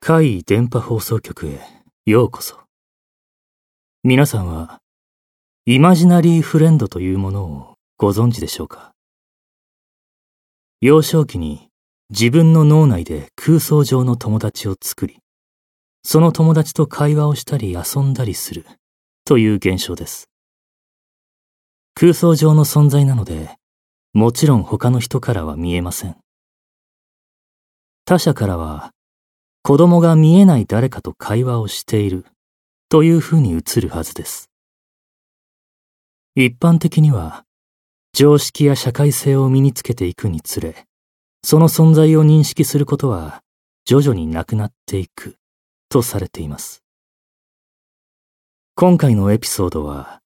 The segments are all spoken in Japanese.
海電波放送局へようこそ。皆さんは、イマジナリーフレンドというものをご存知でしょうか？幼少期に自分の脳内で空想上の友達を作り、その友達と会話をしたり遊んだりするという現象です。空想上の存在なので、もちろん他の人からは見えません。他者からは子供が見えない誰かと会話をしているというふうに映るはずです。一般的には、常識や社会性を身につけていくにつれ、その存在を認識することは徐々になくなっていくとされています。今回のエピソードは、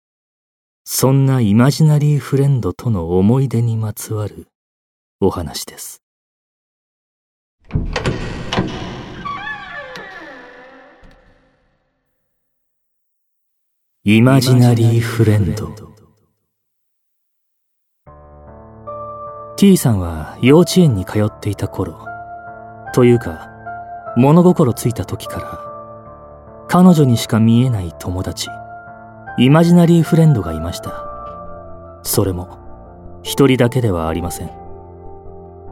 そんなイマジナリーフレンドとの思い出にまつわるお話です。イマジナリーフレンド T さんは幼稚園に通っていた頃というか物心ついた時から彼女にしか見えない友達イマジナリーフレンドがいましたそれも一人だけではありません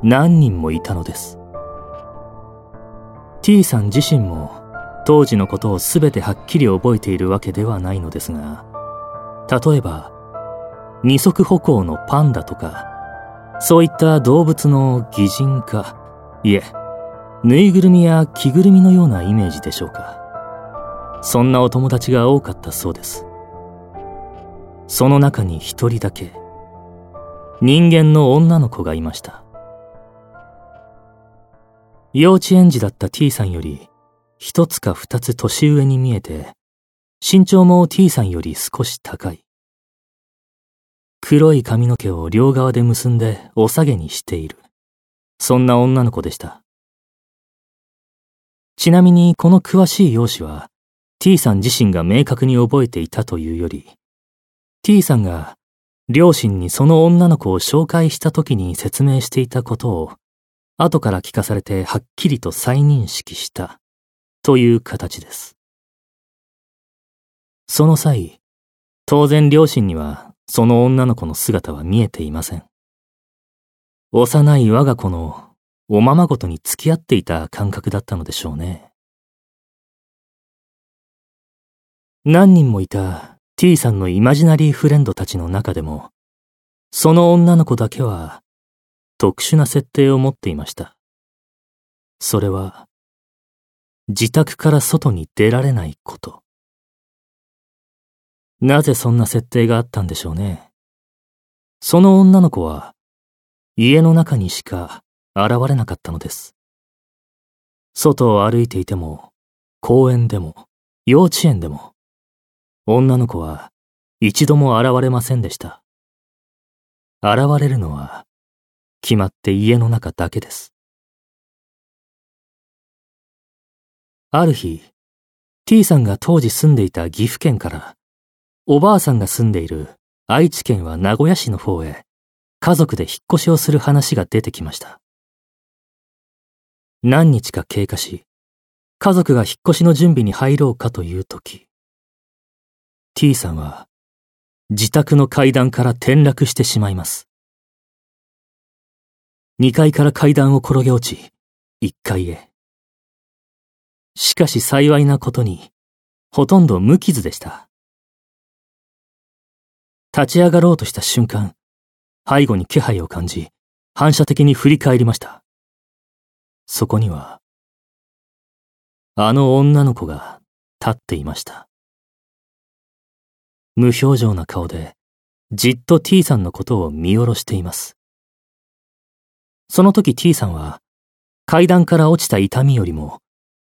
何人もいたのです T さん自身も当時のことを全てはっきり覚えているわけではないのですが、例えば、二足歩行のパンダとか、そういった動物の擬人化、いえ、ぬいぐるみや着ぐるみのようなイメージでしょうか。そんなお友達が多かったそうです。その中に一人だけ、人間の女の子がいました。幼稚園児だった T さんより一つか二つ年上に見えて、身長も T さんより少し高い。黒い髪の毛を両側で結んでお下げにしている。そんな女の子でした。ちなみにこの詳しい容姿は T さん自身が明確に覚えていたというより、T さんが両親にその女の子を紹介した時に説明していたことを後から聞かされてはっきりと再認識したという形です。その際、当然両親にはその女の子の姿は見えていません。幼い我が子のおままごとに付き合っていた感覚だったのでしょうね。何人もいた T さんのイマジナリーフレンドたちの中でも、その女の子だけは特殊な設定を持っていました。それは、自宅から外に出られないこと。なぜそんな設定があったんでしょうね。その女の子は、家の中にしか現れなかったのです。外を歩いていても、公園でも、幼稚園でも、女の子は一度も現れませんでした。現れるのは、決まって家の中だけです。ある日、T さんが当時住んでいた岐阜県から、おばあさんが住んでいる愛知県は名古屋市の方へ、家族で引っ越しをする話が出てきました。何日か経過し、家族が引っ越しの準備に入ろうかという時、T さんは自宅の階段から転落してしまいます。2階から階段を転げ落ち、1階へ。しかし幸いなことに、ほとんど無傷でした。立ち上がろうとした瞬間、背後に気配を感じ、反射的に振り返りました。そこには、あの女の子が立っていました。無表情な顔で、じっと T さんのことを見下ろしています。その時 T さんは、階段から落ちた痛みよりも、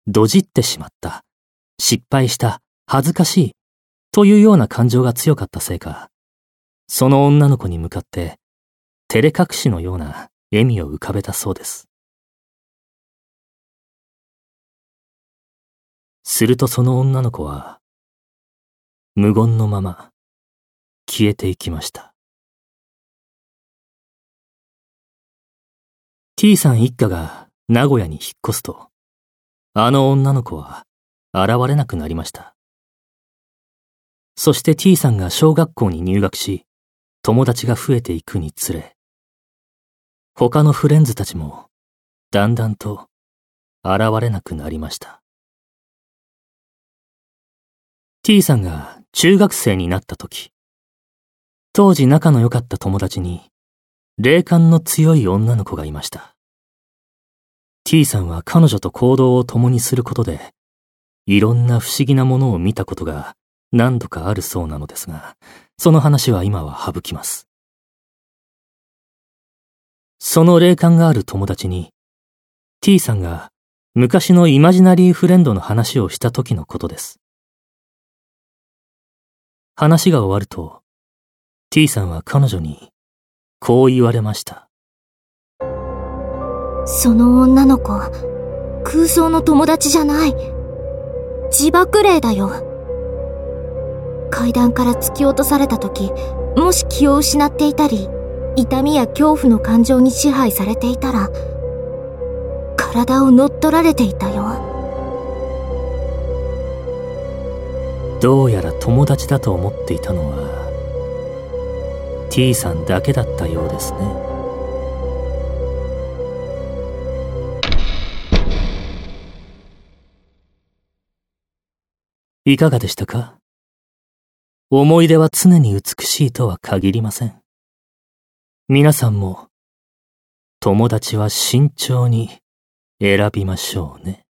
どじってしまった、失敗した、恥ずかしい、というような感情が強かったせいか、その女の子に向かって、照れ隠しのような笑みを浮かべたそうです。するとその女の子は、無言のまま消えていきました。T さん一家が名古屋に引っ越すと、あの女の子は現れなくなりました。そして T さんが小学校に入学し、友達が増えていくにつれ、他のフレンズたちもだんだんと現れなくなりました。T さんが中学生になった時、当時仲の良かった友達に霊感の強い女の子がいました。T さんは彼女と行動を共にすることで、いろんな不思議なものを見たことが何度かあるそうなのですが、その話は今は省きます。その霊感がある友達に、T さんが昔のイマジナリーフレンドの話をした時のことです。話が終わると、T さんは彼女に、こう言われました。その女の子、空想の友達じゃない。自爆霊だよ。階段から突き落とされた時、もし気を失っていたり、痛みや恐怖の感情に支配されていたら、体を乗っ取られていたよ。どうやら友達だと思っていたのは、T さんだけだったようですね。いかがでしたか？思い出は常に美しいとは限りません。皆さんも、友達は慎重に選びましょうね。